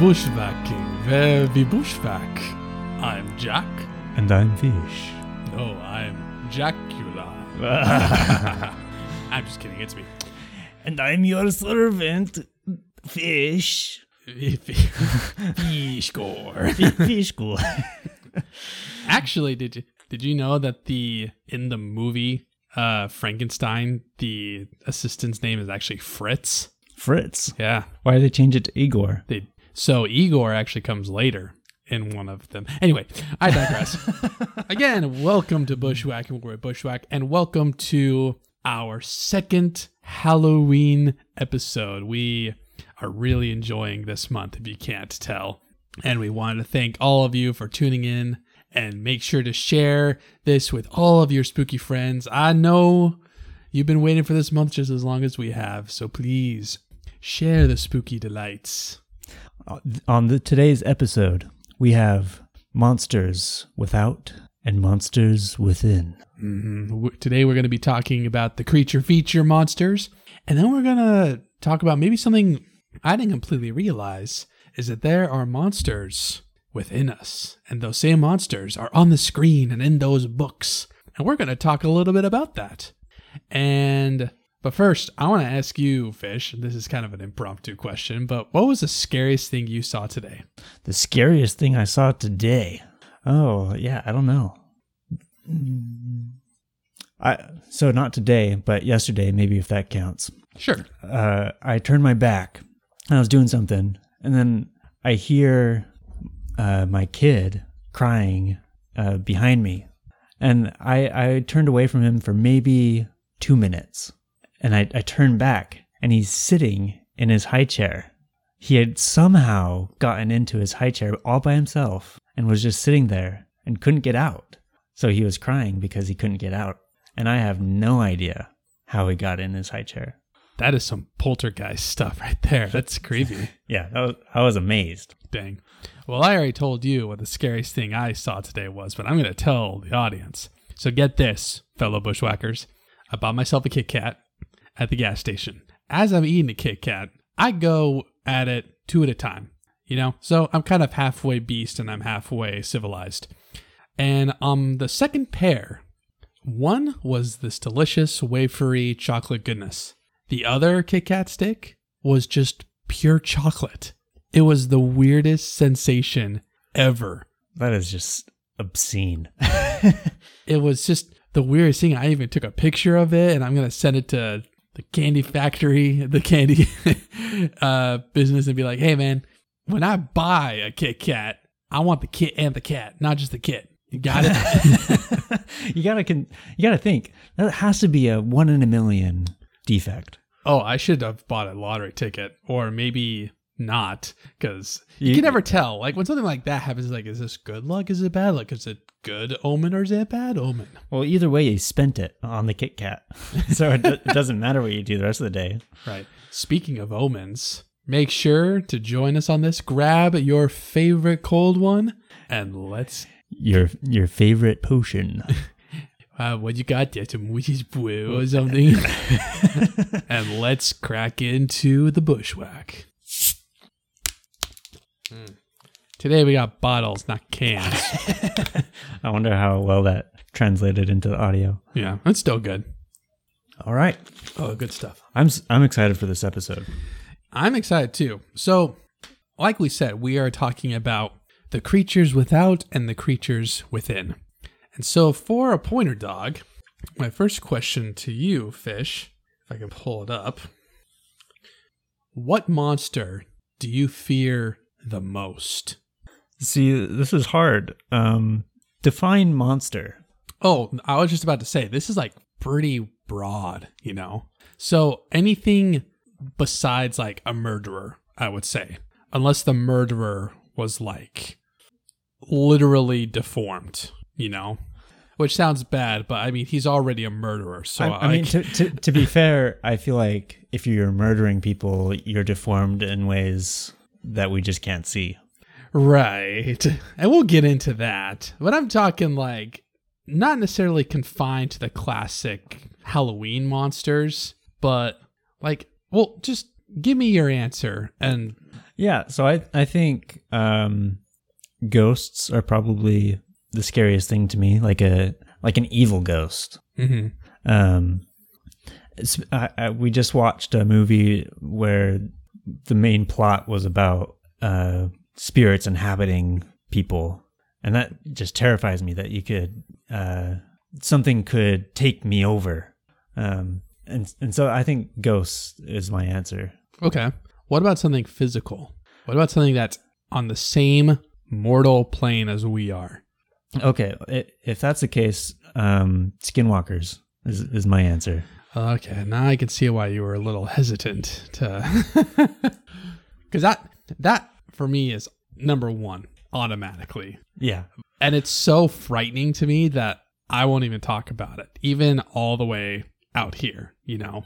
Bushwhacking, where we bushwhack. I'm Jack. And I'm Fish. No, I'm Jackula. I'm just kidding, it's me. And I'm your servant, Fish. Fish score. Fish School. Actually, did you did you know that the in the movie uh Frankenstein, the assistant's name is actually Fritz? Fritz. Yeah. Why did they change it to Igor? They so Igor actually comes later in one of them. Anyway, I digress. Again, welcome to Bushwhack. We're at Bushwhack, and welcome to our second Halloween episode. We are really enjoying this month, if you can't tell. And we want to thank all of you for tuning in and make sure to share this with all of your spooky friends. I know you've been waiting for this month just as long as we have, so please share the spooky delights. On the today's episode, we have monsters without and monsters within. hmm Today we're going to be talking about the creature feature monsters, and then we're going to talk about maybe something I didn't completely realize is that there are monsters within us, and those same monsters are on the screen and in those books, and we're going to talk a little bit about that. And but first, I want to ask you, Fish. This is kind of an impromptu question, but what was the scariest thing you saw today? The scariest thing I saw today. Oh, yeah, I don't know. I so not today, but yesterday, maybe if that counts. Sure. uh, I turned my back and I was doing something, and then I hear uh, my kid crying uh, behind me, and I I turned away from him for maybe two minutes, and I I turned back, and he's sitting in his high chair. He had somehow gotten into his high chair all by himself and was just sitting there and couldn't get out. So he was crying because he couldn't get out, and I have no idea how he got in his high chair. That is some poltergeist stuff right there. That's creepy. Yeah, that was, I was amazed. Dang. Well, I already told you what the scariest thing I saw today was, but I'm going to tell the audience. So get this, fellow bushwhackers. I bought myself a Kit Kat at the gas station. As I'm eating a Kit Kat, I go at it two at a time, you know? So I'm kind of halfway beast and I'm halfway civilized. And on the second pair, one was this delicious wafery chocolate goodness. The other Kit Kat stick was just pure chocolate. It was the weirdest sensation ever. That is just obscene. It was just the weirdest thing. I even took a picture of it and I'm going to send it to the candy factory, the candy uh, business, and be like, hey, man, when I buy a Kit Kat, I want the kit and the cat, not just the kit. You got it? you gotta con- you gotta think that has to be a one in a million defect. oh, I should have bought a lottery ticket or maybe not because you, can never tell. Like when something like that happens, like, is this good luck? Is it bad luck? Is it good omen or is it bad omen? Well, either way, you spent it on the Kit Kat, so it, do- it doesn't matter what you do the rest of the day. Right. Speaking of omens, make sure to join us on this. Grab your favorite cold one and let's. Your your favorite potion. Uh, what you got there? Some witch's brew or something? and let's crack into the bushwhack. Mm. Today we got bottles, not cans. I wonder how well that translated into the audio. yeah, that's still good. All right, Oh, good stuff. I'm s- I'm excited for this episode. I'm excited too. So, like we said, we are talking about the creatures without and the creatures within. And so, for a pointer dog, my first question to you, Fish, if I can pull it up, what monster do you fear the most? See, this is hard. Um, define monster. Oh, I was just about to say, this is like pretty broad, you know? So anything besides like a murderer, I would say, unless the murderer was like literally deformed, you know? Which sounds bad, but I mean, he's already a murderer. So I, I mean, to, to, to be fair, I feel like if you're murdering people, you're deformed in ways that we just can't see. Right. And we'll get into that. But I'm talking like not necessarily confined to the classic Halloween monsters, but like, well, just give me your answer. And yeah, so I I think um, ghosts are probably the scariest thing to me, like a like an evil ghost. mm-hmm. Um, I, I, we just watched a movie where the main plot was about uh, spirits inhabiting people, and that just terrifies me that you could uh, something could take me over. Um, and and so I think ghosts is my answer. Okay. What about something physical? What about something that's on the same mortal plane as we are? Okay, if that's the case, um, skinwalkers is is my answer. Okay, now I can see why you were a little hesitant to, because that that for me is number one automatically. Yeah, and it's so frightening to me that I won't even talk about it, even all the way out here. You know,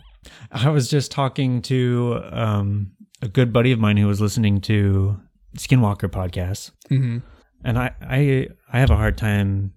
I was just talking to um, a good buddy of mine who was listening to Skinwalker podcasts, mm-hmm. and I, I I have a hard time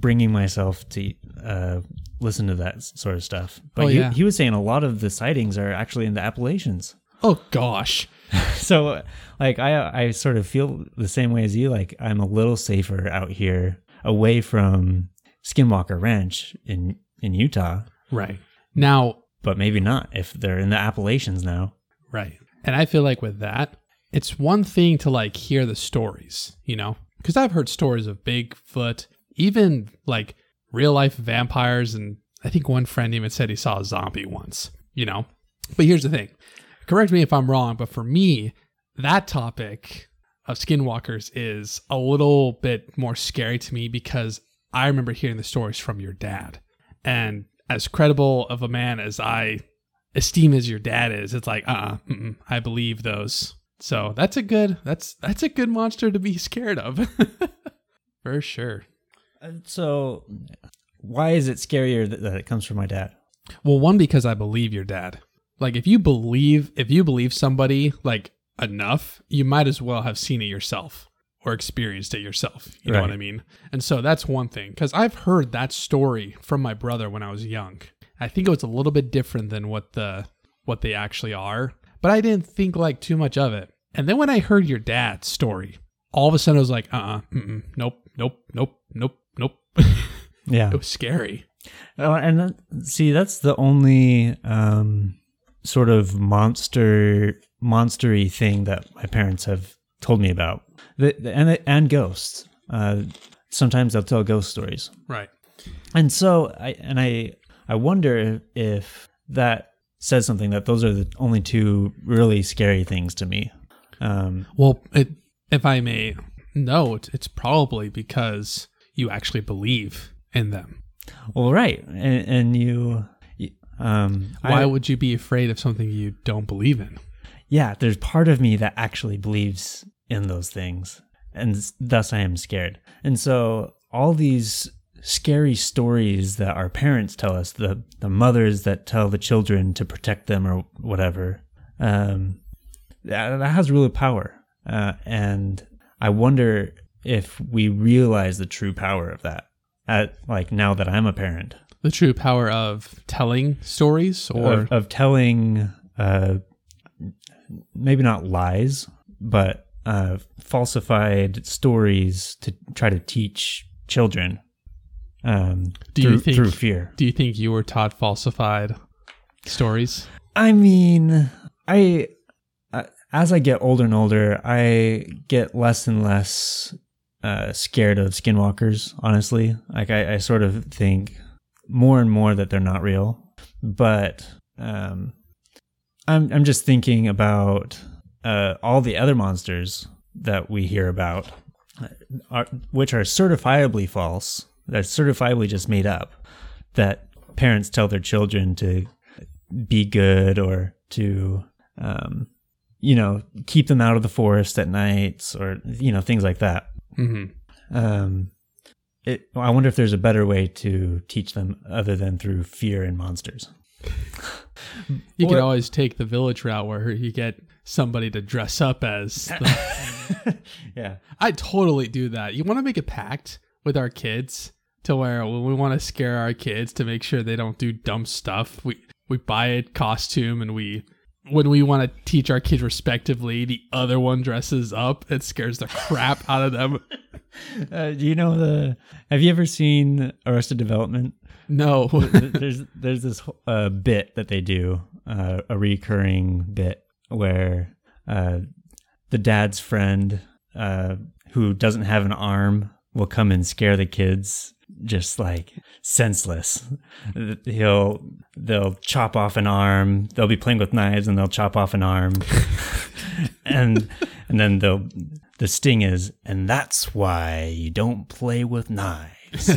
bringing myself to uh, listen to that sort of stuff. But Oh, he, yeah. he was saying a lot of the sightings are actually in the Appalachians. Oh gosh. so like I I sort of feel the same way as you. Like I'm a little safer out here, away from Skinwalker Ranch in in Utah, Right. Now, but maybe not if they're in the Appalachians now. right. And I feel like with that, it's one thing to like hear the stories, you know? Because I've heard stories of Bigfoot, even like real life vampires. And I think one friend even said he saw a zombie once, you know? But here's the thing correct me if I'm wrong, but for me, that topic of skinwalkers is a little bit more scary to me because I remember hearing the stories from your dad. And as credible of a man as I esteem as your dad is, it's like, uh, uh I believe those. So that's a good that's that's a good monster to be scared of, for sure. Uh, So why is it scarier that, that it comes from my dad? Well, one because I believe your dad. Like if you believe if you believe somebody like enough, you might as well have seen it yourself or experienced it yourself. You know what I mean? And so that's one thing cuz I've heard that story from my brother when I was young. I think it was a little bit different than what the what they actually are, but I didn't think like too much of it. And then when I heard your dad's story, all of a sudden I was like, "Uh-uh, mm-mm, nope, nope, nope, nope, nope." Yeah. it was scary. Oh, and that, see, that's the only um, sort of monster, monstery thing that my parents have told me about. The, the- and and ghosts. Uh, sometimes they'll tell ghost stories, Right. and so I and I I wonder if that says something that those are the only two really scary things to me. Um, Well, it, if I may note, it's probably because you actually believe in them. well, right, and, and you. Um, Why I- would you be afraid of something you don't believe in? yeah, there's part of me that actually believes in those things, and thus I am scared. And so all these scary stories that our parents tell us, the the mothers that tell the children to protect them or whatever, um, that, that has real power. Uh, and I wonder if we realize the true power of that. At like now that I'm a parent, The true power of telling stories, or of, of telling uh, maybe not lies but uh, falsified stories to try to teach children um, Do you think- through fear do you think you were taught falsified stories? i mean i uh, as i get older and older i get less and less uh, scared of skinwalkers honestly like I, I sort of think more and more that they're not real but um, I'm I'm just thinking about uh, all the other monsters that we hear about, uh, are, which are certifiably false. That's certifiably just made up. That parents tell their children to be good or to, um, you know, keep them out of the forest at nights or, you know, things like that. Hmm Um, it, I wonder if there's a better way to teach them other than through fear and monsters. You could always take the village route where you get somebody to dress up as. The, yeah. I totally do that. You want to make a pact with our kids to where when we want to scare our kids to make sure they don't do dumb stuff, we we buy a costume and we when we want to teach our kids respectively, the other one dresses up and scares the crap out of them. Uh, do you know the? Have you ever seen Arrested Development? No. there's there's this uh, bit that they do, uh, a recurring bit where uh, the dad's friend uh, who doesn't have an arm will come and scare the kids just like senseless. He'll they'll chop off an arm. They'll be playing with knives and they'll chop off an arm, and and then they'll the sting is and that's why you don't play with knives.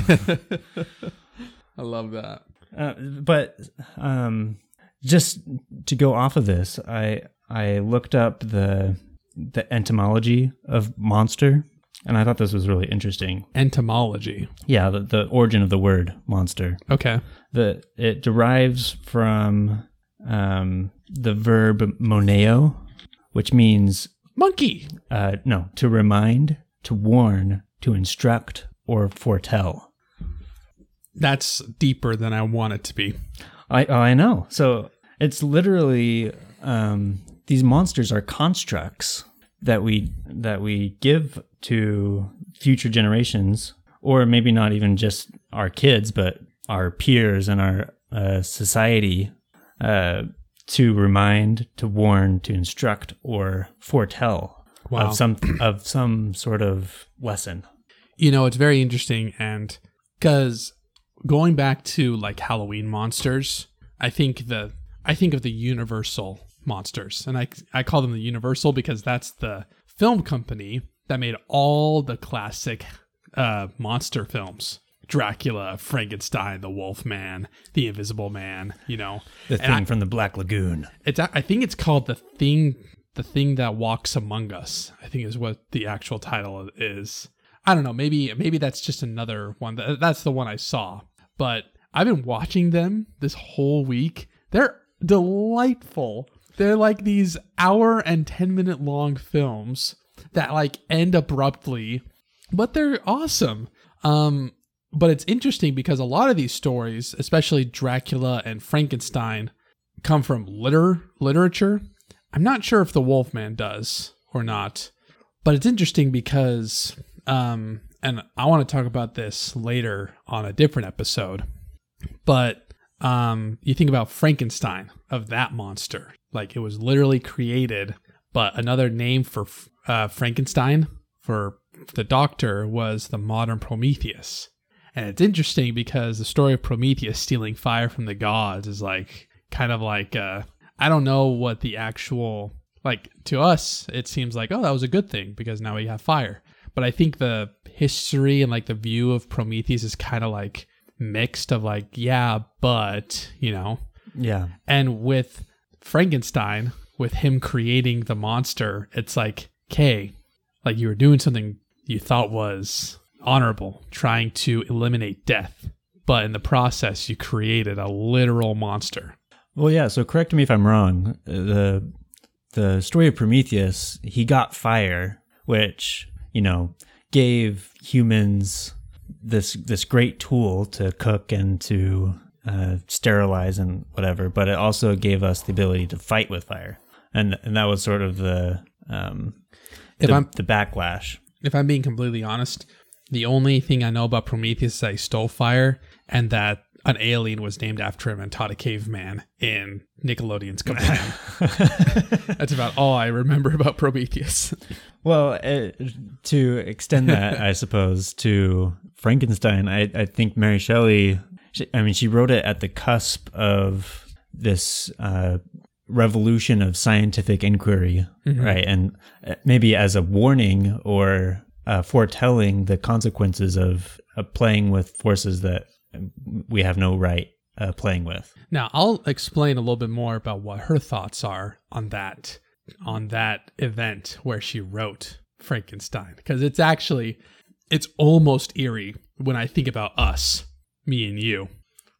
I love that. Uh, but um, just to go off of this, I I looked up the the etymology of monster, and I thought this was really interesting. Entomology. Yeah, the, the origin of the word monster. Okay. The it derives from um, the verb moneo, which means Monkey. uh, no to remind, to warn, to instruct, or foretell. That's deeper than I want it to be. I I know. So it's literally um, these monsters are constructs that we that we give to future generations, or maybe not even just our kids, but our peers and our uh, society, uh, to remind, to warn, to instruct, or foretell Wow. of some of some sort of lesson. you know, it's very interesting. And because going back to like Halloween monsters, I think the I think of the Universal monsters, and I I call them the Universal because that's the film company that made all the classic uh, monster films. Dracula, Frankenstein, the Wolf Man, the Invisible Man, you know. The thing I- from the Black Lagoon. It's I think it's called the thing the thing that walks among us. I think is what the actual title is. I don't know. Maybe maybe that's just another one. That, that's the one I saw. But I've been watching them this whole week. They're delightful. They're like these hour and 10 minute long films that like end abruptly, but they're awesome. Um but it's interesting because a lot of these stories, especially Dracula and Frankenstein, come from liter literature. I'm not sure if the Wolfman does or not, but it's interesting because, um, and I want to talk about this later on a different episode. But um, you think about Frankenstein of that monster, like it was literally created, but another name for uh, Frankenstein for the doctor was the modern Prometheus. And it's interesting because the story of Prometheus stealing fire from the gods is like kind of like uh I don't know what the actual like to us it seems like oh that was a good thing because now we have fire. But I think the history and like the view of Prometheus is kind of like mixed of like yeah, but, you know. Yeah. And with Frankenstein, with him creating the monster, it's like, okay, like you were doing something you thought was honorable, trying to eliminate death. But in the process, you created a literal monster. Well, yeah. So correct me if I'm wrong. The the story of Prometheus, he got fire, which you know gave humans this this great tool to cook and to uh, sterilize and whatever. But it also gave us the ability to fight with fire, and and that was sort of the um, If the, I'm the backlash. if I'm being completely honest, the only thing I know about Prometheus is that he stole fire and that an alien was named after him and taught a caveman in Nickelodeon's Kablam. That's about all I remember about Prometheus. Well, uh, to extend that, I suppose to Frankenstein, I, I think Mary Shelley. She, I mean, she wrote it at the cusp of this uh, revolution of scientific inquiry, right? And uh, maybe as a warning or uh, foretelling the consequences of, of playing with forces that we have no right uh, playing with. Now I'll explain a little bit more about what her thoughts are on that on that event where she wrote Frankenstein because it's actually it's almost eerie when I think about us, me and you.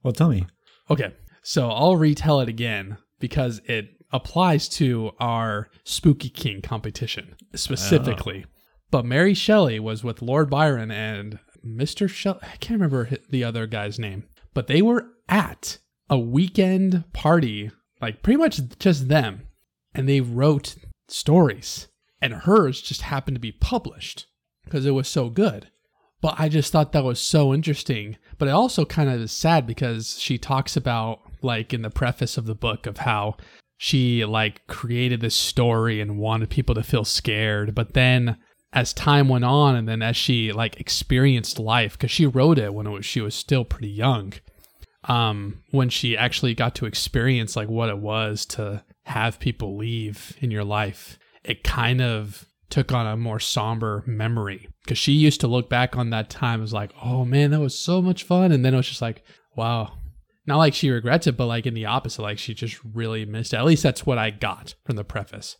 Well, tell me. Okay, so I'll retell it again because it applies to our Spooky King competition specifically. But Mary Shelley was with Lord Byron and Mr. Shelley. I can't remember the other guy's name, but they were at a weekend party, like pretty much just them, and they wrote stories. And hers just happened to be published because it was so good. But I just thought that was so interesting. But it also kind of is sad because she talks about, like, in the preface of the book, of how she, like, created this story and wanted people to feel scared. But then as time went on and then as she, like, experienced life, because she wrote it when it was, she was still pretty young, um, when she actually got to experience, like, what it was to have people leave in your life, it kind of took on a more somber memory because she used to look back on that time as like, oh man, that was so much fun. And then it was just like, wow. Not like she regrets it, but like in the opposite, like she just really missed it. At least that's what I got from the preface.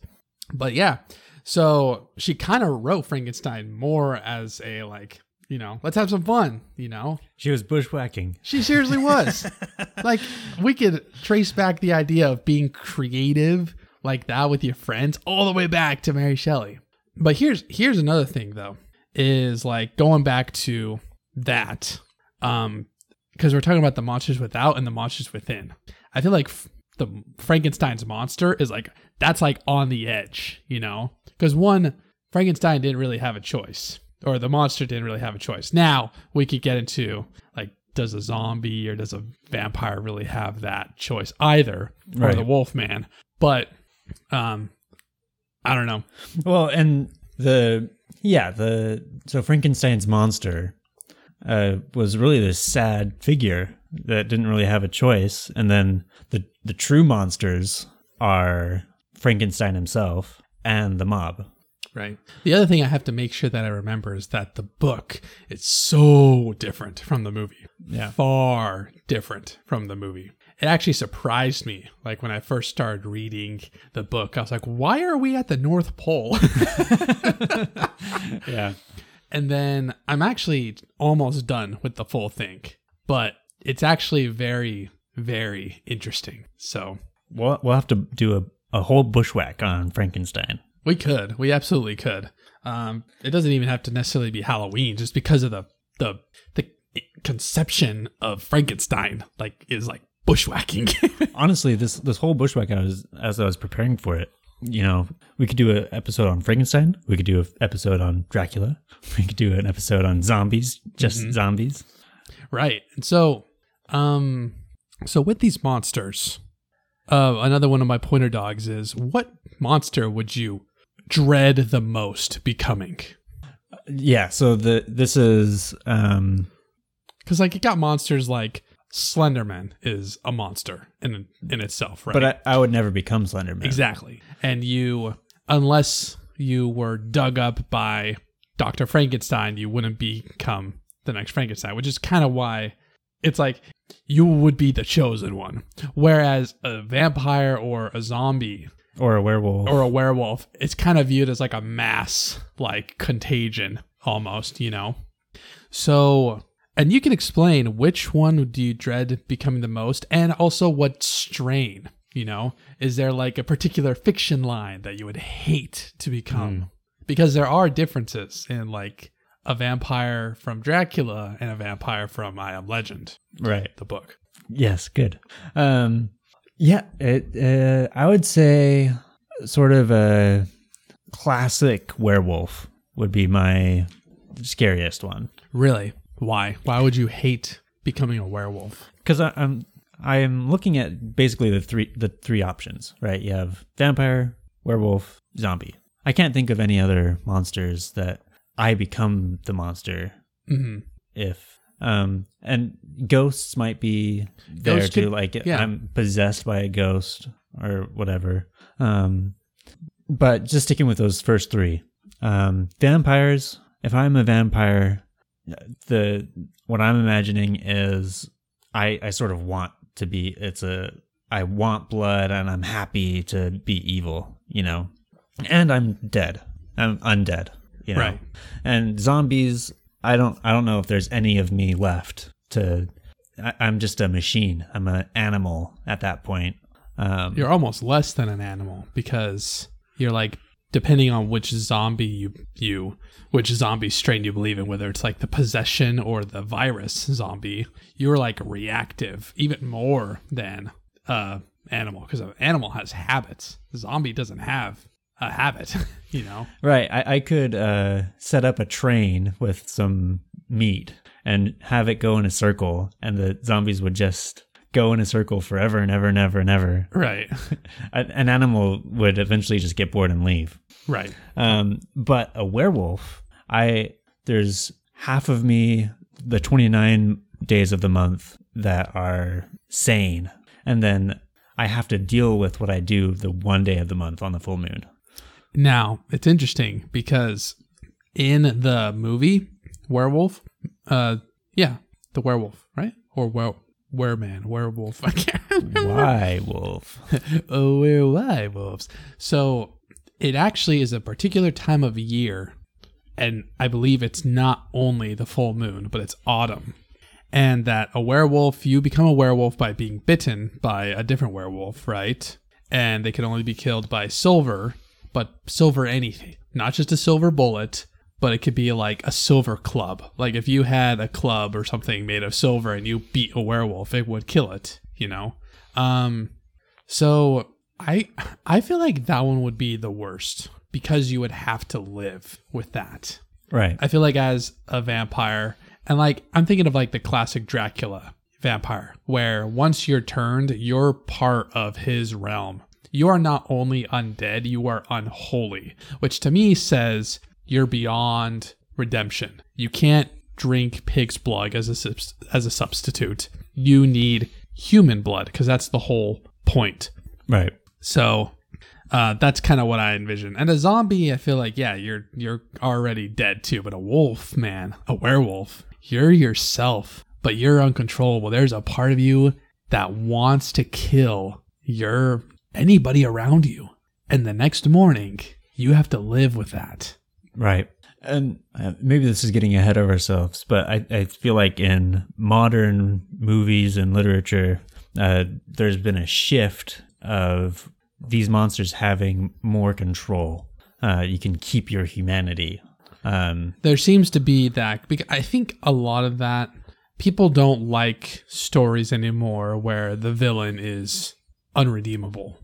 But yeah, so she kind of wrote Frankenstein more as a like, you know, let's have some fun, you know? She was bushwhacking. She seriously was. like, we could trace back the idea of being creative like that with your friends all the way back to Mary Shelley. But here's here's another thing though, is like going back to that, um, because we're talking about the monsters without and the monsters within. I feel like f- the Frankenstein's monster is like that's like on the edge, you know, because one Frankenstein didn't really have a choice, or the monster didn't really have a choice. Now we could get into like does a zombie or does a vampire really have that choice either, or Right. the Wolfman? But um, I don't know. Well, and the yeah, the so Frankenstein's monster uh, was really this sad figure that didn't really have a choice, and then the the true monsters are Frankenstein himself and the mob. Right. The other thing I have to make sure that I remember is that the book is so different from the movie. Yeah. Far different from the movie. It actually surprised me. Like when I first started reading the book, I was like, why are we at the North Pole? Yeah. And then I'm actually almost done with the full thing, but it's actually very, very interesting. So We'll we'll have to do a, a whole bushwhack on Frankenstein. We could. We absolutely could. Um, it doesn't even have to necessarily be Halloween, just because of the the the conception of Frankenstein, like is like bushwhacking. Honestly, this this whole bushwhack, I was as I was preparing for it. You know, we could do an episode on Frankenstein. We could do an episode on Dracula. We could do an episode on zombies, just zombies. right. And so, um, so with these monsters, uh, another one of my pointer dogs is what monster would you dread the most becoming? Yeah. So the this is um Because like it got monsters like Slenderman is a monster in in itself, right? but I, I would never become Slenderman. Exactly. And you, unless you were dug up by Dr. Frankenstein, you wouldn't become the next Frankenstein, which is kind of why it's like you would be the chosen one. Whereas a vampire or a zombie Or a werewolf. or a werewolf, it's kind of viewed as like a mass like contagion almost, you know? So, and you can explain which one do you dread becoming the most and also what strain, you know? Is there like a particular fiction line that you would hate to become? Because there are differences in like a vampire from Dracula and a vampire from I Am Legend, right. the book. Yes. Good. Um. Yeah. It. Uh, I would say sort of a classic werewolf would be my scariest one. Really? Why? Why would you hate becoming a werewolf? because I'm I'm looking at basically the three the three options, right? You have vampire, werewolf, zombie. I can't think of any other monsters that I become the monster hmm if um and ghosts might be there Ghosts too could- like yeah. I'm possessed by a ghost or whatever. Um but just sticking with those first 3. Um vampires, if I'm a vampire the what I'm imagining is I I sort of want to be it's a I want blood and I'm happy to be evil, you know. And I'm dead. I'm undead, you know. Right. And zombies, I don't I don't know if there's any of me left to I, I'm just a machine. I'm an animal at that point. Um, You're almost less than an animal because you're like depending on which zombie you you which zombie strain you believe in, whether it's like the possession or the virus zombie, you're like reactive even more than uh animal because an animal has habits. The zombie doesn't have a habit, you know. Right. I, I could uh, set up a train with some meat and have it go in a circle, and the zombies would just go in a circle forever and ever and ever and ever. Right. An animal would eventually just get bored and leave. right. Um, but a werewolf, I there's half of me, the 29 days of the month that are sane, and then I have to deal with what I do the one day of the month on the full moon. Now, it's interesting because in the movie Werewolf, uh yeah, the werewolf, right? Or were wereman, werewolf. I can't. Why wolf? oh, we're werewolves. So it actually is a particular time of year, and I believe it's not only the full moon, but it's autumn. And that a werewolf, you become a werewolf by being bitten by a different werewolf, right? And they can only be killed by silver, but silver anything, not just a silver bullet, but it could be like a silver club. Like if you had a club or something made of silver and you beat a werewolf, it would kill it, you know? Um, so I I feel like that one would be the worst because you would have to live with that. Right. I feel like as a vampire, and like I'm thinking of like the classic Dracula vampire, where once you're turned, you're part of his realm. You are not only undead, you are unholy, which to me says you're beyond redemption. You can't drink pig's blood as a as a substitute. You need human blood because that's the whole point. Right. So uh, that's kind of what I envision. And a zombie, I feel like, yeah, you're you're already dead too. But a wolf, man, a werewolf, you're yourself, but you're uncontrollable. There's a part of you that wants to kill your anybody around you, and the next morning you have to live with that. Right. And uh, maybe this is getting ahead of ourselves, but I, I feel like in modern movies and literature, uh, there's been a shift of these monsters having more control. Uh, you can keep your humanity. Um, there seems to be that because I think a lot of that people don't like stories anymore where the villain is unredeemable,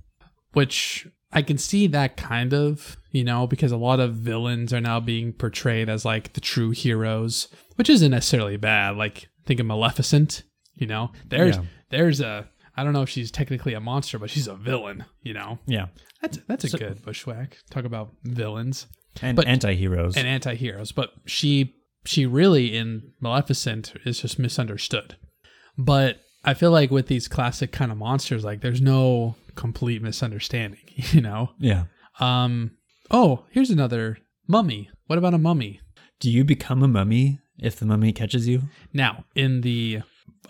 which I can see that kind of, you know, because a lot of villains are now being portrayed as like the true heroes, which isn't necessarily bad. Like think of Maleficent, you know. There's Yeah. there's a I don't know if she's technically a monster, but she's a villain, you know. yeah. That's that's a good bushwhack. Talk about villains And But- anti-heroes. and anti-heroes but she she really in maleficent is just misunderstood but i feel like with these classic kind of monsters like there's no complete misunderstanding you know? Yeah. um oh here's another. Mummy. What about a mummy? Do you become a mummy if the mummy catches you? now in the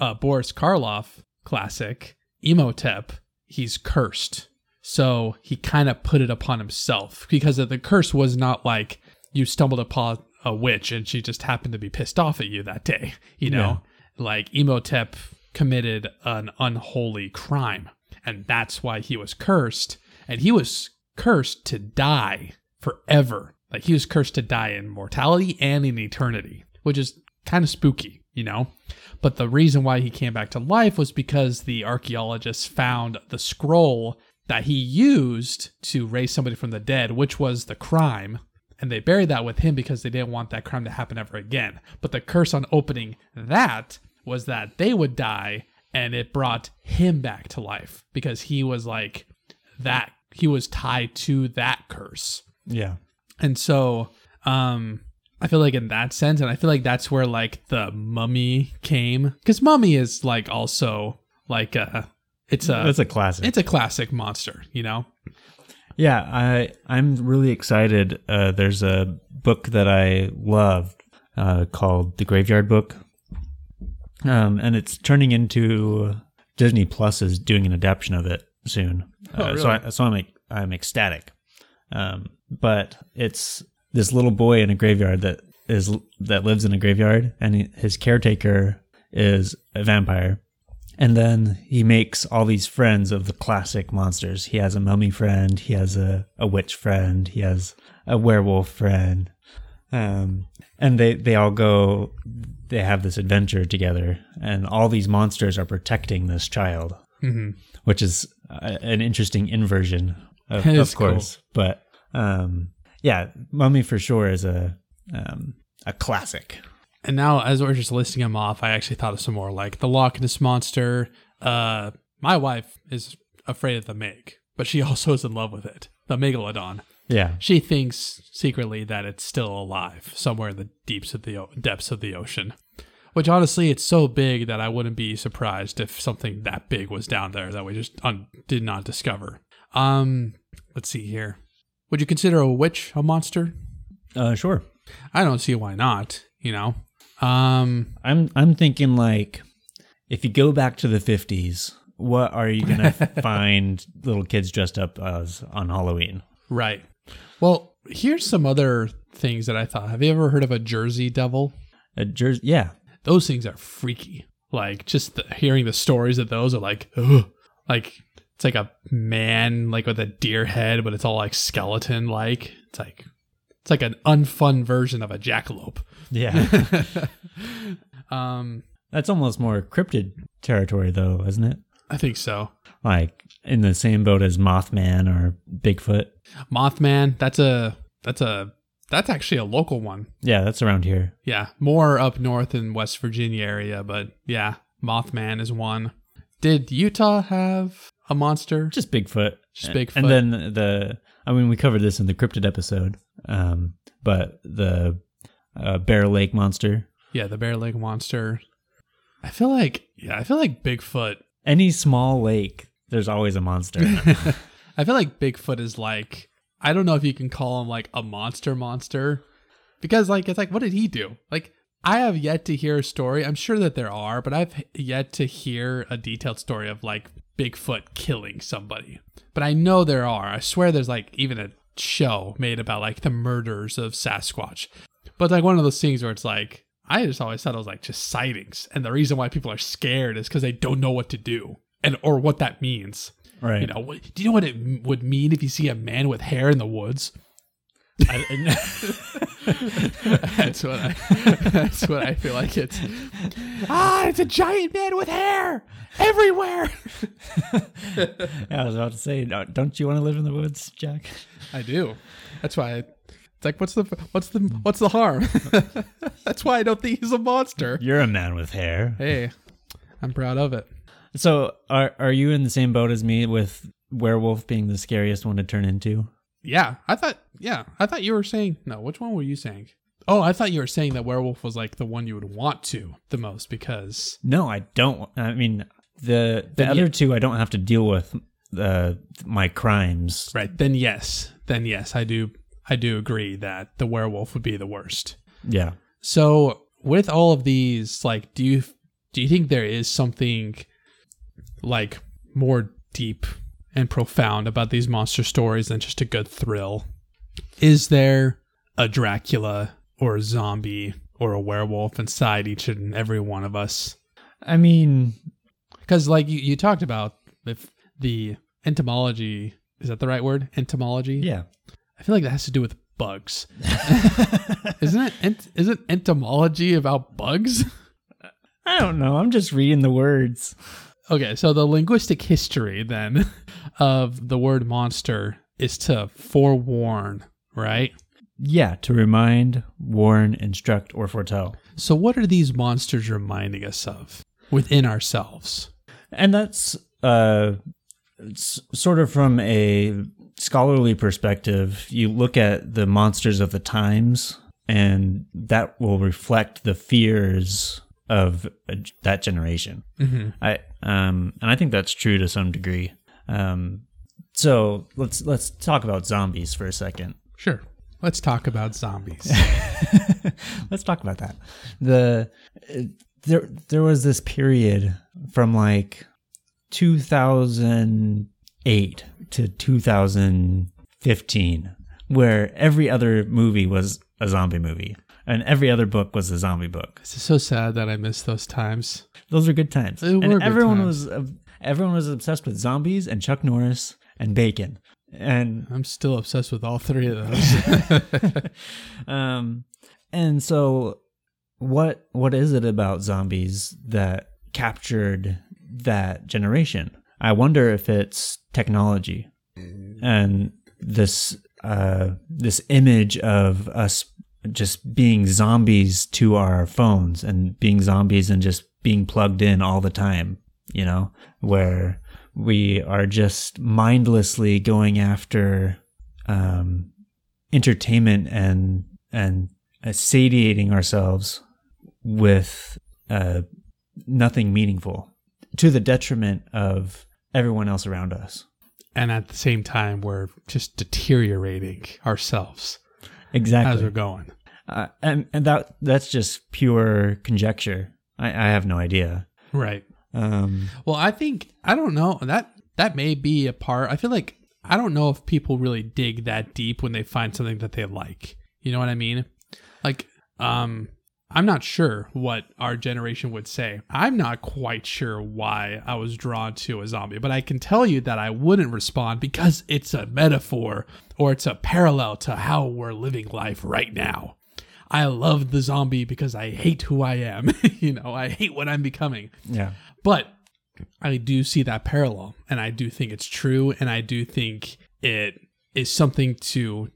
uh, boris karloff classic Imhotep he's cursed. So he kind of put it upon himself because the curse was not like you stumbled upon a witch and she just happened to be pissed off at you that day you know? Like Imhotep committed an unholy crime and that's why he was cursed and he was cursed to die forever like he was cursed to die in mortality and in eternity which is kind of spooky you know but the reason why he came back to life was because the archaeologists found the scroll that he used to raise somebody from the dead, which was the crime. And they buried that with him because they didn't want that crime to happen ever again. But the curse on opening that was that they would die and it brought him back to life because he was like that, he was tied to that curse. Yeah. And so, um, I feel like in that sense, and I feel like that's where like the mummy came, because mummy is like also like a, it's a, That's a classic. it's a classic monster, you know. Yeah, I I'm really excited. Uh, there's a book that I love uh, called The Graveyard Book, um, and it's turning into Disney Plus is doing an adaptation of it soon. Oh, uh, So, really? I, so I'm I'm ecstatic. Um, but it's this little boy in a graveyard that is that lives in a graveyard, and he- his caretaker is a vampire. And then he makes all these friends of the classic monsters. He has a mummy friend, he has a, a witch friend, he has a werewolf friend. Um, and they, they all go, they have this adventure together, and all these monsters are protecting this child, hmm which is uh, an interesting inversion, of, of is cool. course. But um, yeah, Mummy for sure is a um, a classic. And now, as we're just listing them off, I actually thought of some more, like the Loch Ness monster. Uh, my wife is afraid of the Meg, but she also is in love with it. The megalodon. Yeah, She thinks secretly that it's still alive somewhere in the deeps of the o- depths of the ocean. Which honestly, it's so big that I wouldn't be surprised if something that big was down there that we just un- did not discover. Um, let's see here. Would you consider a witch a monster? uh, sure. I don't see why not. You know. Um, I'm I'm thinking like if you go back to the 50s, what are you going to find little kids dressed up as on Halloween? right. Well, here's some other things that I thought. Have you ever heard of a Jersey Devil? A jersey yeah. those things are freaky. Like just the, hearing the stories of those are like, ugh. like it's like a man like with a deer head, but it's all like skeleton like. It's like it's like an unfun version of a jackalope. Yeah. Um, That's almost more cryptid territory though, isn't it? I think so. Like in the same boat as Mothman or Bigfoot. Mothman, that's a that's a that's actually a local one. Yeah, that's around here. Yeah, more up north in West Virginia area, but yeah, Mothman is one. Did Utah have a monster? Just Bigfoot. Just Bigfoot. And then the I mean we covered this in the cryptid episode. Um but the uh, Bear Lake monster. Yeah, the Bear Lake monster. I feel like yeah, I feel like Bigfoot. Any small lake, there's always a monster. I feel like Bigfoot is like I don't know if you can call him like a monster monster because like it's like what did he do? Like I have yet to hear a story. I'm sure that there are, but I've yet to hear a detailed story of like Bigfoot killing somebody. But I know there are. I swear there's like even a show made about like the murders of Sasquatch. But like one of those things where it's like I just always thought it was like just sightings, and the reason why people are scared is because they don't know what to do and or what that means. right. You know, what- do you know what it would mean if you see a man with hair in the woods? That's what I. That's what I feel like it's. Ah, it's a giant man with hair everywhere. I was about to say, don't don't you want to live in the woods, Jack? I do. That's why. I, it's like, what's the what's the what's the harm? That's why I don't think he's a monster. You're a man with hair. Hey, I'm proud of it. So, are are you in the same boat as me with werewolf being the scariest one to turn into? Yeah, I thought. Yeah, I thought you were saying. No, which one were you saying? Oh, I thought you were saying that werewolf was like the one you would want to the most because No, I don't. I mean, the the other you- two, I don't have to deal with uh, my crimes. right then yes, then yes, I do. I do agree that the werewolf would be the worst. Yeah. So with all of these, like, do you do you think there is something like more deep and profound about these monster stories than just a good thrill? Is there a Dracula or a zombie or a werewolf inside each and every one of us? I mean, Because like you, you talked about if the entomology is that the right word? Entomology? yeah. I feel like that has to do with bugs. Isn't it? Ent- isn't entomology about bugs? I don't know. I'm just reading the words. Okay, so the linguistic history then of the word monster is to forewarn, right? Yeah, to remind, warn, instruct, or foretell. So what are these monsters reminding us of within ourselves? And that's uh, sort of from a scholarly perspective. You look at the monsters of the times, and that will reflect the fears of uh, that generation. Mm-hmm. I um, and I think that's true to some degree. Um, so let's let's talk about zombies for a second. Sure. Let's talk about zombies. Let's talk about that. The uh, there there was this period from like 2008 to 2015, where every other movie was a zombie movie and every other book was a zombie book. It's so sad that I miss those times. Those were good times. They were and good everyone times. was everyone was obsessed with zombies and Chuck Norris and bacon. And I'm still obsessed with all three of those. um and so what what is it about zombies that captured that generation? I wonder if it's technology and this uh this image of us just being zombies to our phones and being zombies and just being plugged in all the time, you know, where we are just mindlessly going after um, entertainment and and satiating ourselves with uh, nothing meaningful to the detriment of everyone else around us. and at the same time, we're just deteriorating ourselves as Exactly. we're going. Uh, and and that that's just pure conjecture. I, I have no idea. Right. Um, Well, I think I don't know that that may be a part. I feel like I don't know if people really dig that deep when they find something that they like. You know what I mean? Like, um, I'm not sure what our generation would say. I'm not quite sure why I was drawn to a zombie, but I can tell you that I wouldn't respond because it's a metaphor or it's a parallel to how we're living life right now. I love the zombie because I hate who I am. you know, I hate what I'm becoming. yeah. But I do see that parallel and I do think it's true and I do think it is something to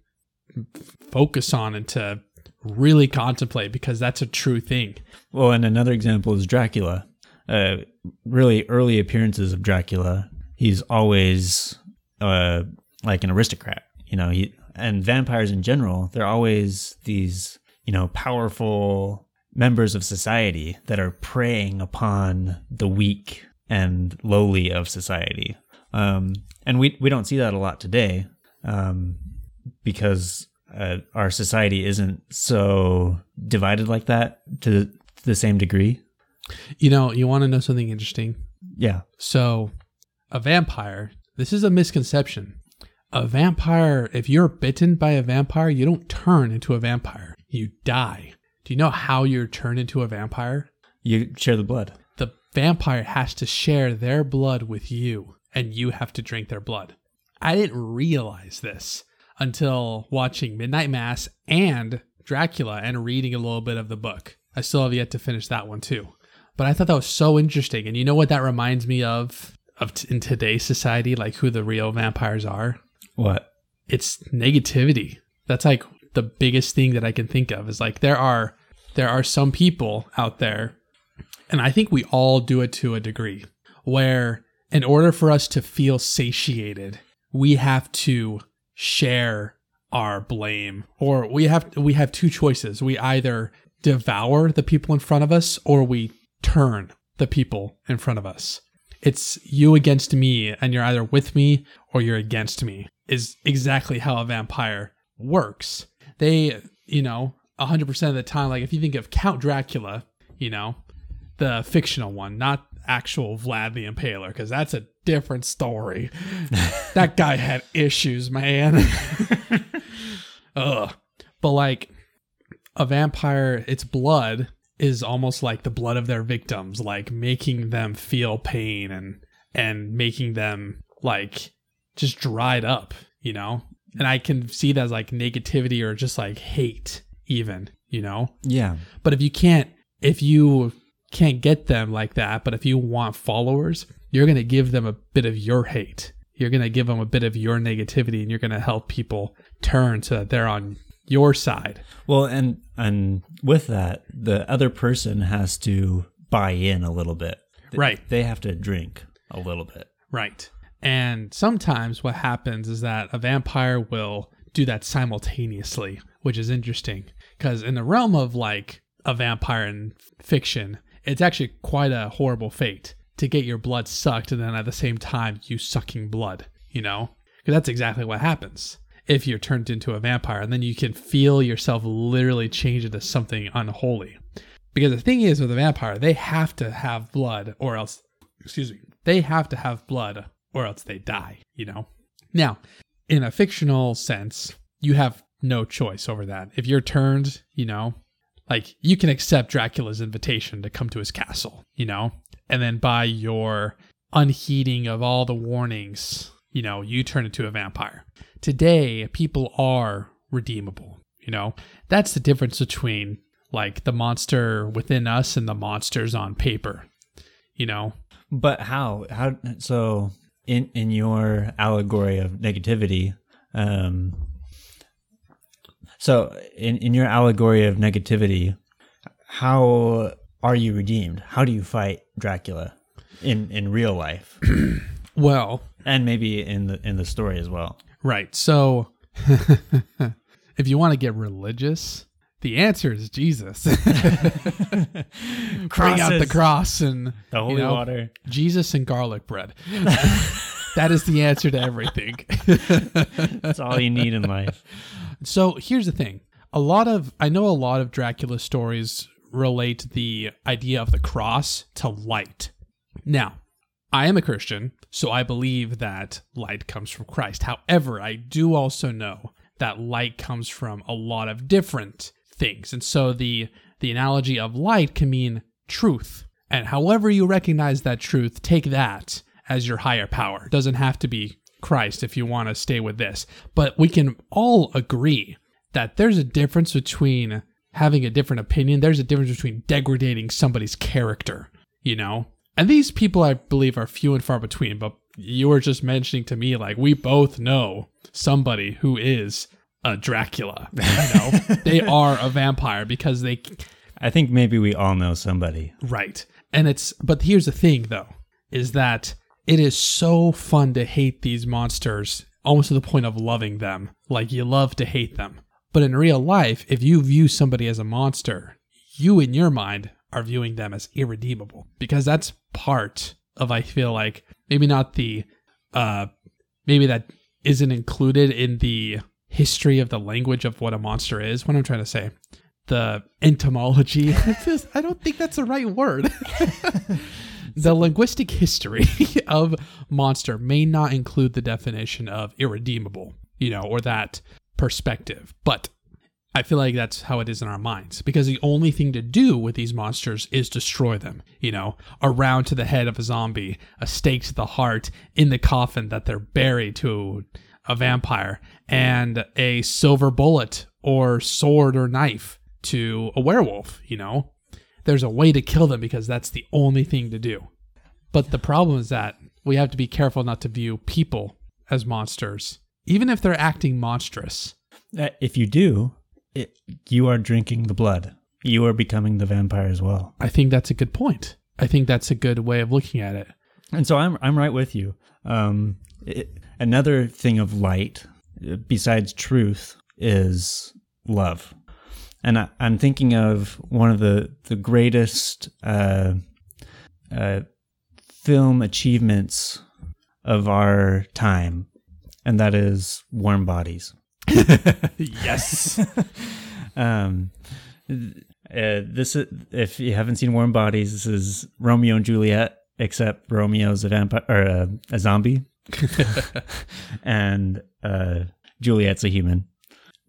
focus on and to really contemplate because that's a true thing. Well, and another example is Dracula. Uh, really early appearances of Dracula, he's always uh, like an aristocrat. You know, he and vampires in general, they're always these you know powerful members of society that are preying upon the weak and lowly of society. Um, and we we don't see that a lot today um, because uh, our society isn't so divided like that to the same degree. You know, you want to know something interesting? Yeah. So, a vampire, this is a misconception. A vampire, if you're bitten by a vampire, you don't turn into a vampire. You die. Do you know how you're turned into a vampire? You share the blood. the vampire has to share their blood with you and you have to drink their blood. I didn't realize this until watching Midnight Mass and Dracula and reading a little bit of the book. I still have yet to finish that one too. But I thought that was so interesting. And you know what that reminds me of of t- in today's society like who the real vampires are? What? it's negativity. That's like the biggest thing that I can think of is like there are there are some people out there and I think we all do it to a degree where in order for us to feel satiated, we have to share our blame or we have we have two choices. We either devour the people in front of us or we turn the people in front of us. It's you against me and you're either with me or you're against me is exactly how a vampire works. They, you know, 100% of the time like if you think of Count Dracula, you know, the fictional one, not actual Vlad the Impaler, because that's a different story. that guy had issues, man. Ugh. But like a vampire, its blood is almost like the blood of their victims, like making them feel pain and and making them like just dried up, you know? And I can see that as like negativity or just like hate, even, you know? Yeah. But if you can't, if you can't get them like that, but if you want followers, you're going to give them a bit of your hate. You're going to give them a bit of your negativity and you're going to help people turn so that they're on your side. Well, and and with that, the other person has to buy in a little bit. Right. They have to drink a little bit. Right. And sometimes what happens is that a vampire will do that simultaneously, which is interesting because in the realm of like a vampire in fiction, it's actually quite a horrible fate to get your blood sucked and then at the same time you sucking blood, you know? Because that's exactly what happens if you're turned into a vampire and then you can feel yourself literally change into something unholy. Because the thing is with a vampire, they have to have blood or else excuse me, they have to have blood or else they die, you know? Now, in a fictional sense, you have no choice over that. If you're turned, you know, like you can accept Dracula's invitation to come to his castle, you know, and then by your unheeding of all the warnings, you know, you turn into a vampire. Today, people are redeemable, you know. That's the difference between like the monster within us and the monsters on paper. You know, But how? How? So in in your allegory of negativity, um, so in in your allegory of negativity, how are you redeemed? How do you fight Dracula in in real life, well, and maybe in the in the story as well? Right. So if you want to get religious, the answer is Jesus. Bring out the cross and The holy you know, water. Jesus and garlic bread. that is the answer to everything. That's all you need in life. So here's the thing. A lot of I know a lot of Dracula stories relate the idea of the cross to light. Now, I am a Christian, so I believe that light comes from Christ. However, I do also know that light comes from a lot of different things. And so the the analogy of light can mean truth. And however you recognize that truth, take that as your higher power. It doesn't have to be Christ if you want to stay with this. But we can all agree that there's a difference between having a different opinion. There's a difference between degrading somebody's character, you know? And these people, I believe, are few and far between. But you were just mentioning to me, like, we both know somebody who is a Dracula. You know? they are a vampire because they I think maybe we all know somebody. Right. And it's but here's the thing though, is that it is so fun to hate these monsters almost to the point of loving them. Like you love to hate them. But in real life, if you view somebody as a monster, you in your mind are viewing them as irredeemable because that's part of I feel like maybe not the uh maybe that isn't included in the history of the language of what a monster is. What I'm trying to say the entomology. I don't think that's the right word. the linguistic history of monster may not include the definition of irredeemable, you know, or that perspective. But I feel like that's how it is in our minds because the only thing to do with these monsters is destroy them. You know, a round to the head of a zombie, a stake to the heart in the coffin that they're buried to a vampire, and a silver bullet or sword or knife to a werewolf. You know, there's a way to kill them because that's the only thing to do. But the problem is that we have to be careful not to view people as monsters, even if they're acting monstrous. Uh, If you do, it, you are drinking the blood. You are becoming the vampire as well. I think that's a good point. I think that's a good way of looking at it. And so I'm I'm right with you. Um, it, another thing of light uh, besides truth is love, and I, I'm thinking of one of the the greatest uh, uh, film achievements of our time, and that is Warm Bodies. yes. Um, uh, this is, if you haven't seen Warm Bodies, this is Romeo and Juliet, except Romeo's a vampire or a, a zombie, and uh, Juliet's a human.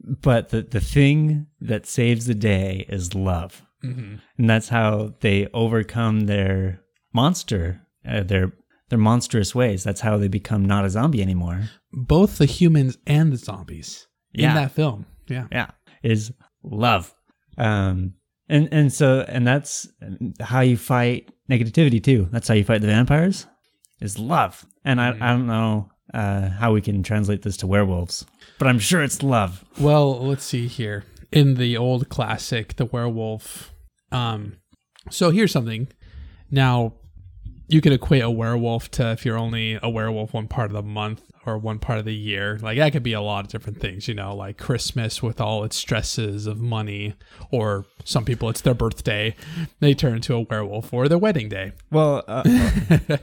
But the the thing that saves the day is love, hmm and that's how they overcome their monster, uh, their their monstrous ways. That's how they become not a zombie anymore. Both the humans and the zombies Yeah. in that film. Yeah. yeah is love um and and so and that's how you fight negativity too that's how you fight the vampires is love and i, I don't know uh how we can translate this to werewolves but i'm sure it's love Well, let's see here. In the old classic, The Werewolf. Um, so here's something. Now, you could equate a werewolf to if you're only a werewolf one part of the month or one part of the year. Like that could be a lot of different things, you know, like Christmas with all its stresses of money, or some people it's their birthday, they turn into a werewolf, or their wedding day. well uh,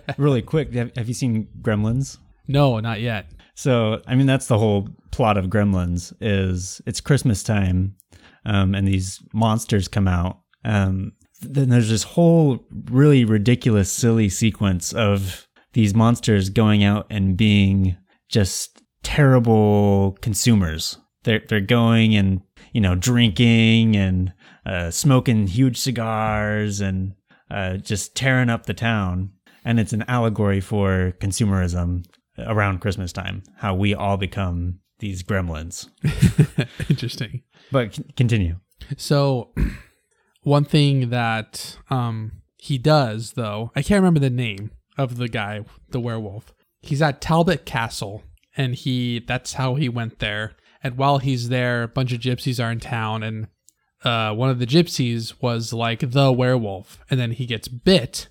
really quick have, have you seen gremlins No, not yet. So, I mean, that's the whole plot of Gremlins is it's Christmas time, um, and these monsters come out. Um, then there's this whole really ridiculous, silly sequence of these monsters going out and being just terrible consumers. They're they're going and you know drinking and uh, smoking huge cigars and uh, just tearing up the town. And it's an allegory for consumerism around Christmas time, how we all become these gremlins. Interesting. But c- continue. So, one thing that um, he does, though, I can't remember the name of the guy, the werewolf. He's at Talbot Castle, and he that's how he went there. And while he's there, a bunch of gypsies are in town, and uh, one of the gypsies was like the werewolf, and then he gets bit,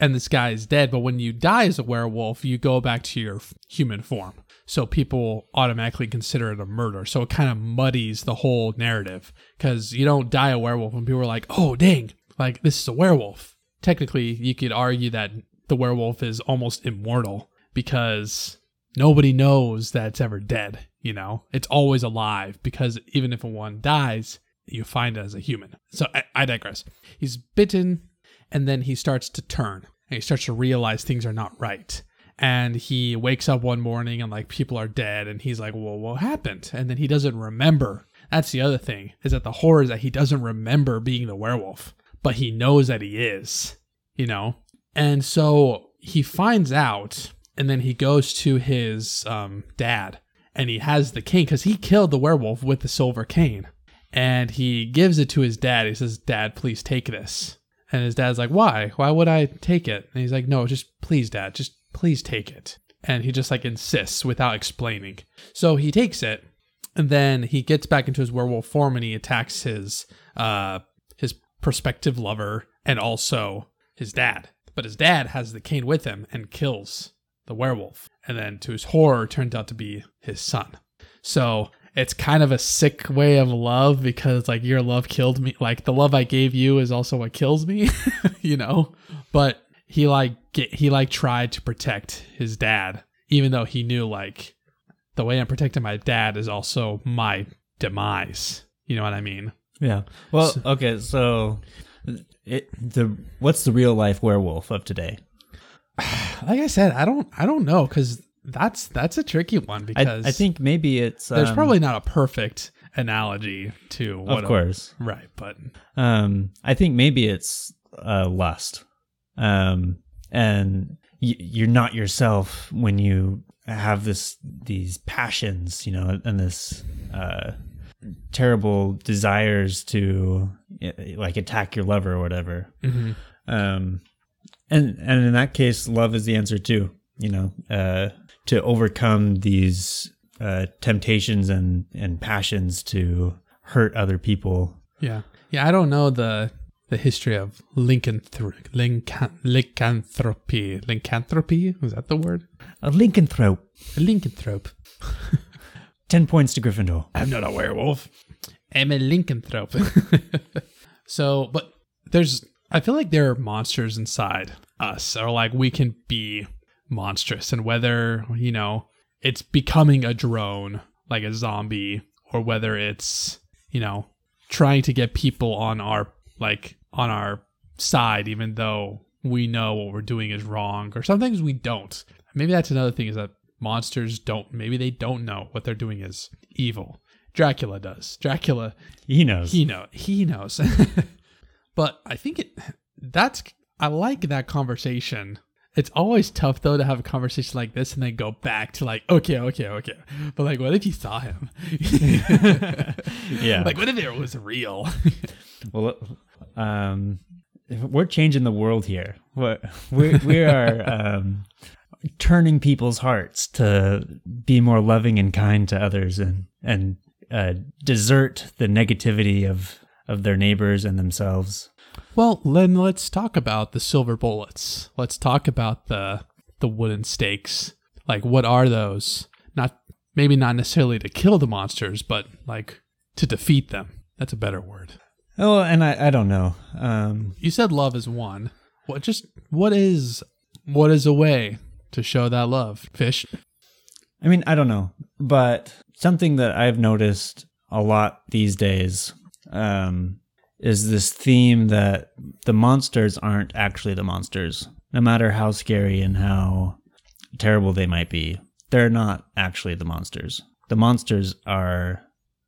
and this guy is dead. But when you die as a werewolf, you go back to your human form. So people automatically consider it a murder. So it kind of muddies the whole narrative because you don't die a werewolf and people are like, oh, dang, like this is a werewolf. Technically, you could argue that the werewolf is almost immortal because nobody knows that it's ever dead. You know, it's always alive because even if one dies, you find it as a human. So I, I digress. He's bitten and then he starts to turn and he starts to realize things are not right. And he wakes up one morning and like people are dead and he's like well what happened? And then he doesn't remember. That's the other thing is that the horror is that he doesn't remember being the werewolf but he knows that he is you know? And so he finds out and then he goes to his um, dad and he has the cane because he killed the werewolf with the silver cane. And he gives it to his dad. He says dad please take this and his dad's like, "Why? Why would I take it?" And he's like, "No, just please, dad, just please take it." And he just like insists without explaining. So he takes it, and then he gets back into his werewolf form and he attacks his uh his prospective lover and also his dad. But his dad has the cane with him and kills the werewolf. And then to his horror turns out to be his son. So it's kind of a sick way of love because like your love killed me like the love i gave you is also what kills me you know but he like get, he like tried to protect his dad even though he knew like the way i'm protecting my dad is also my demise you know what i mean Yeah. Well, okay, so it the what's the real life werewolf of today? like i said i don't i don't know because that's that's a tricky one because I think maybe it's there's um, probably not a perfect analogy to what of a- course. right but Um, I think maybe it's uh, lust, um, and y- you're not yourself when you have this these passions, you know, and this uh, terrible desires to like attack your lover or whatever. mhm. Um, and and in that case, love is the answer too. You know, uh, to overcome these uh, temptations and and passions to hurt other people. Yeah. Yeah, I don't know the the history of lycanthro- lycan- lycanthropy. Lycanthropy? Was that the word? A lycanthrope. A lycanthrope. Ten points to Gryffindor. I'm not a werewolf. I'm a lycanthrope. so, but there's I feel like there are monsters inside us or like we can be monstrous and whether, you know, it's becoming a drone like a zombie or whether it's, you know, trying to get people on our like on our side even though we know what we're doing is wrong or some things we don't. Maybe that's another thing is that monsters don't maybe they don't know what they're doing is evil. Dracula does. Dracula He knows. he know he knows. but I think it that's I like that conversation. It's always tough though to have a conversation like this and then go back to like, okay, okay, okay. But like what if you saw him? yeah. Like what if it was real? well, um, we're changing the world here. What we we are um, turning people's hearts to be more loving and kind to others, and and uh, desert the negativity of of their neighbors and themselves. Well, then let's talk about the silver bullets. Let's talk about the the wooden stakes. Like what are those? Not maybe not necessarily to kill the monsters, but like to defeat them. That's a better word. Oh, and I I don't know. Um, You said love is one. What just what is what is a way to show that love? Fish. I mean, I don't know, but something that I've noticed a lot these days um, is this theme that the monsters aren't actually the monsters. No matter how scary and how terrible they might be, they're not actually the monsters. The monsters are,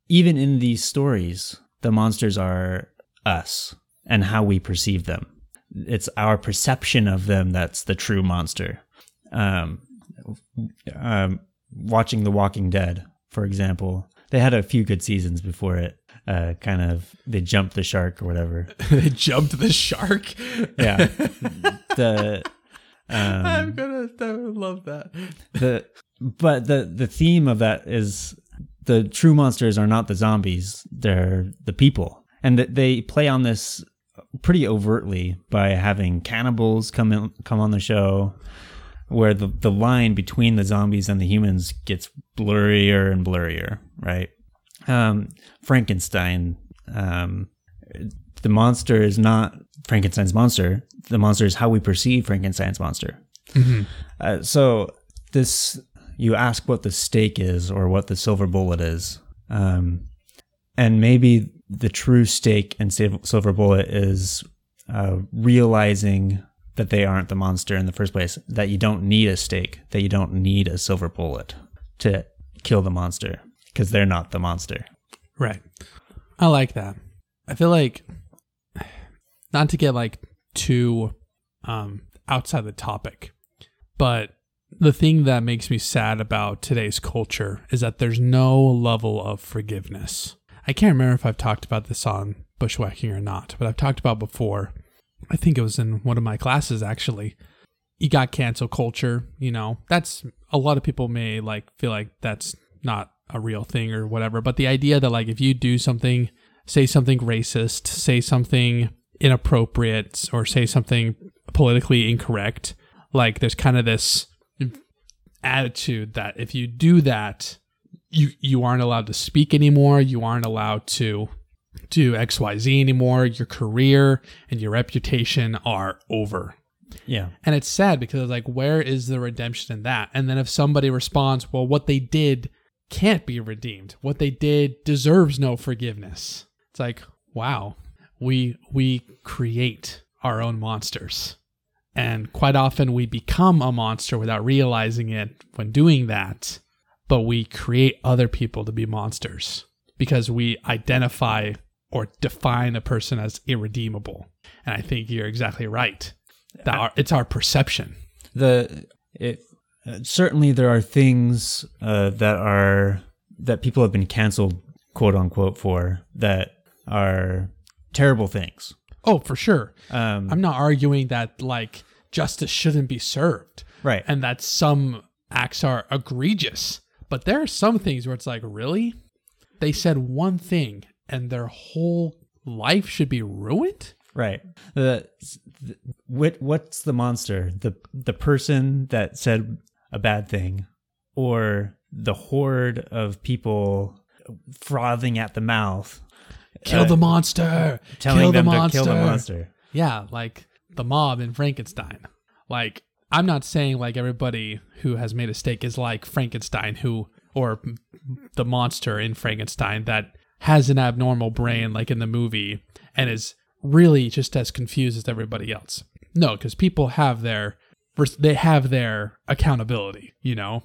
even in these stories, the monsters are us and how we perceive them. It's our perception of them that's the true monster. Um, um, watching The Walking Dead, for example, they had a few good seasons before it. Uh, kind of they jumped the shark or whatever. they jumped the shark. Yeah, the I'm um, gonna I would love that. the but the the theme of that is the true monsters are not the zombies; they're the people, and that they play on this pretty overtly by having cannibals come in, come on the show, where the the line between the zombies and the humans gets blurrier and blurrier, right? Um, Frankenstein, um, the monster is not Frankenstein's monster. The monster is how we perceive Frankenstein's monster. Uh, so this, you ask what the stake is or what the silver bullet is, um, and maybe the true stake and silver bullet is uh, realizing that they aren't the monster in the first place. That you don't need a stake. That you don't need a silver bullet to kill the monster because they're not the monster. Right. I like that. I feel like not to get like too um outside the topic, but the thing that makes me sad about today's culture is that there's no level of forgiveness. I can't remember if I've talked about this on bushwhacking or not, but I've talked about before. I think it was in one of my classes actually. You got cancel culture, you know. That's a lot of people may like feel like that's not a real thing or whatever, but the idea that like if you do something, say something racist, say something inappropriate or say something politically incorrect, like there's kind of this attitude that if you do that, you you aren't allowed to speak anymore, you aren't allowed to do XYZ anymore, your career and your reputation are over. Yeah. And it's sad because like where is the redemption in that? And then if somebody responds, well what they did can't be redeemed. What they did deserves no forgiveness. It's like, wow. We we create our own monsters. And quite often we become a monster without realizing it when doing that, but we create other people to be monsters because we identify or define a person as irredeemable. And I think you're exactly right. That our, it's our perception. the it uh, certainly there are things uh, that are that people have been canceled quote unquote for that are terrible things Oh, for sure. um, I'm not arguing that like justice shouldn't be served right and that some acts are egregious. But there are some things where it's like, really? They said one thing and their whole life should be ruined? right the, the what what's the monster the the person that said a bad thing or the horde of people frothing at the mouth Kill uh, the monster. telling kill them the monster. to kill the monster Yeah, like the mob in Frankenstein. Like I'm not saying like everybody who has made a mistake is like Frankenstein who or the monster in Frankenstein that has an abnormal brain like in the movie and is really just as confused as everybody else. No, cuz people have their they have their accountability, you know.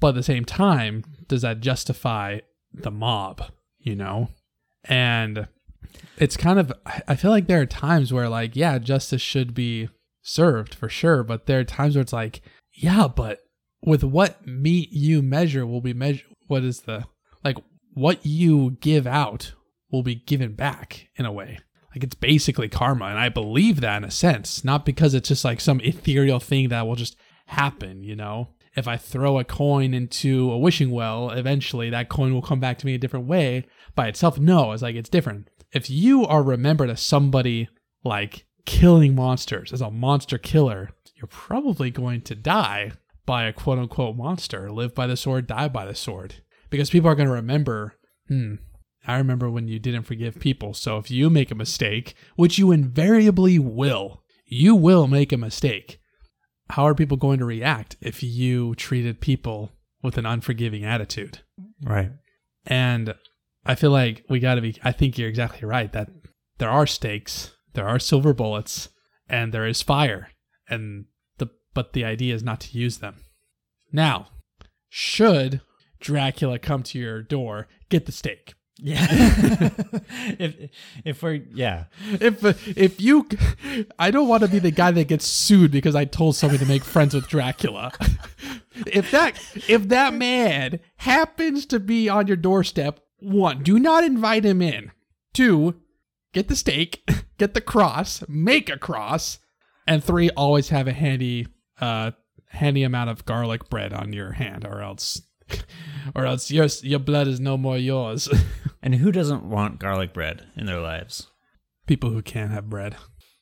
But at the same time, does that justify the mob, you know? And it's kind of I- feel like there are times where like yeah, justice should be served for sure, but there are times where it's like yeah, but with what meat you measure will be measure what is the like what you give out will be given back in a way. Like it's basically karma and I believe that in a sense, not because it's just like some ethereal thing that will just happen, you know. If I throw a coin into a wishing well, eventually that coin will come back to me a different way by itself. No, it's like it's different. If you are remembered as somebody like killing monsters, as a monster killer, you're probably going to die by a quote unquote monster, live by the sword, die by the sword. Because people are going to remember, hmm, I remember when you didn't forgive people. So if you make a mistake, which you invariably will, you will make a mistake. How are people going to react if you treated people with an unforgiving attitude? right And I feel like we got to be, I think you're exactly right that there are stakes, there are silver bullets, and there is fire. And the but the idea is not to use them. Now, should Dracula come to your door, get the stake. Yeah. if if we're yeah. If if you, I don't want to be the guy that gets sued because I told somebody to make friends with Dracula. if that if that man happens to be on your doorstep, one, do not invite him in. Two, get the stake, get the cross, make a cross, and three, always have a handy uh handy amount of garlic bread on your hand, or else or else your your blood is no more yours. And who doesn't want garlic bread in their lives? People who can't have bread.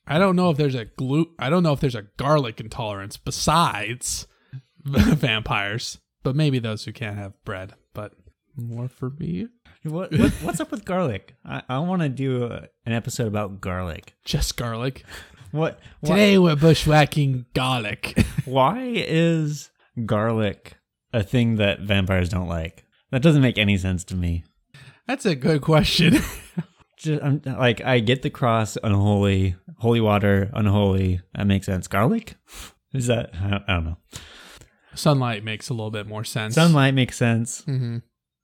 I don't know if there's a glue. I don't know if there's a garlic intolerance besides vampires, but maybe those who can't have bread. But more for me. What, what what's up with garlic? I, I want to do a, an episode about garlic. Just garlic. What Today we're bushwhacking garlic. Why is garlic a thing that vampires don't like? That doesn't make any sense to me. That's a good question. Just, I'm, like I get the cross, unholy, holy water, unholy. That makes sense. Garlic is that? I don't, I don't know. Sunlight makes a little bit more sense. Sunlight makes sense. hmm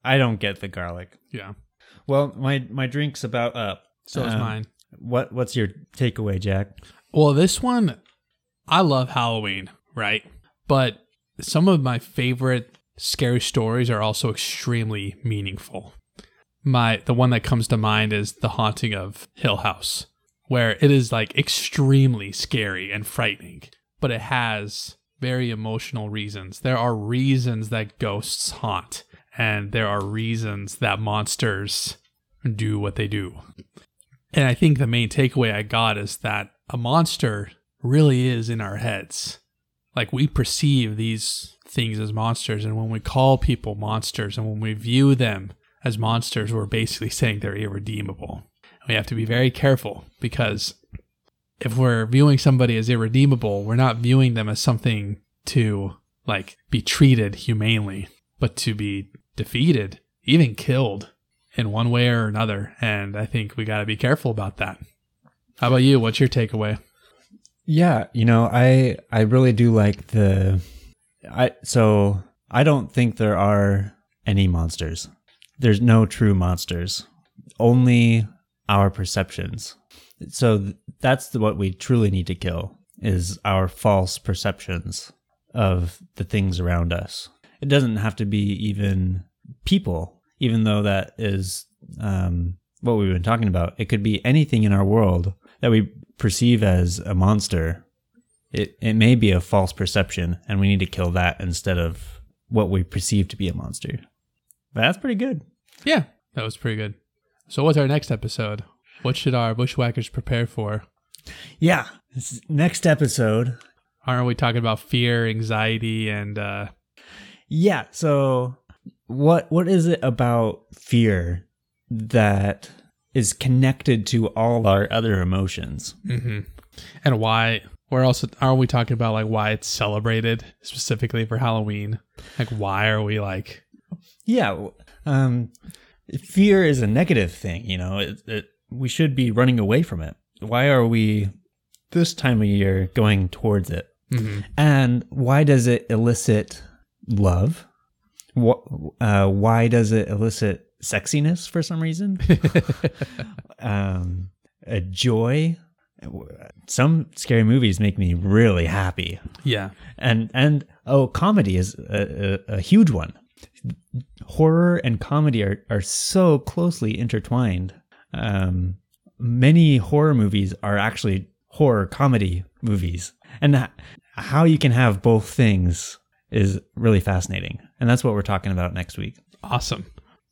I don't get the garlic. Yeah. Well, my my drink's about up. So is Um, mine. What what's your takeaway, Jack? Well, this one, I love Halloween, right? But some of my favorite scary stories are also extremely meaningful. My the one that comes to mind is The Haunting of Hill House, where it is like extremely scary and frightening, but it has very emotional reasons. There are reasons that ghosts haunt, and there are reasons that monsters do what they do. And I think the main takeaway I got is that a monster really is in our heads. Like we perceive these things as monsters, and when we call people monsters and when we view them as monsters, we're basically saying they're irredeemable. We have to be very careful because if we're viewing somebody as irredeemable, we're not viewing them as something to like be treated humanely, but to be defeated, even killed in one way or another. And I think we got to be careful about that. How about you? What's your takeaway? Yeah, you know, I I really do like the I so I don't think there are any monsters. There's no true monsters. Only our perceptions. So th- that's the, what we truly need to kill is our false perceptions of the things around us. It doesn't have to be even people, even though that is um, what we've been talking about. It could be anything in our world that we perceive as a monster. It it may be a false perception, and we need to kill that instead of what we perceive to be a monster. But that's pretty good. Yeah, that was pretty good. So, what's our next episode? What should our bushwhackers prepare for? Yeah. This next episode. Aren't we talking about fear, anxiety, and uh, Yeah. So what what is it about fear that is connected to all our other emotions? mhm. and why? We're also are we talking about like why it's celebrated specifically for Halloween? Like why are we like Yeah. Um, fear is a negative thing. You know, it, it, we should be running away from it. Why are we this time of year going towards it? mhm. And why does it elicit love? What, uh, why does it elicit sexiness for some reason? um, a joy. Some scary movies make me really happy, yeah, and and oh, comedy is a, a, a huge one. Horror and comedy are are so closely intertwined. Um, many horror movies are actually horror comedy movies, and h- how you can have both things is really fascinating. And that's what we're talking about next week. awesome.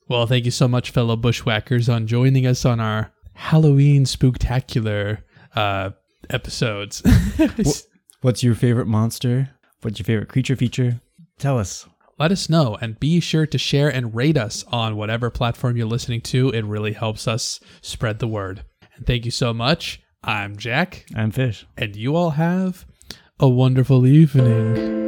Well, thank you so much, fellow bushwhackers, on joining us on our Halloween spooktacular uh, episodes. What's your favorite monster? What's your favorite creature feature? Tell us. Let us know and be sure to share and rate us on whatever platform you're listening to. It really helps us spread the word. And thank you so much. I'm Jack, I'm Fish. and you all have a wonderful evening.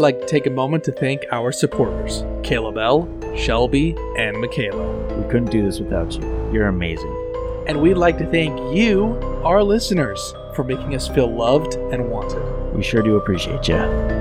We'd like to take a moment to thank our supporters Caleb L., Shelby, and Michaela. We couldn't do this without you. You're amazing. And we'd like to thank you, our listeners, for making us feel loved and wanted. We sure do appreciate you.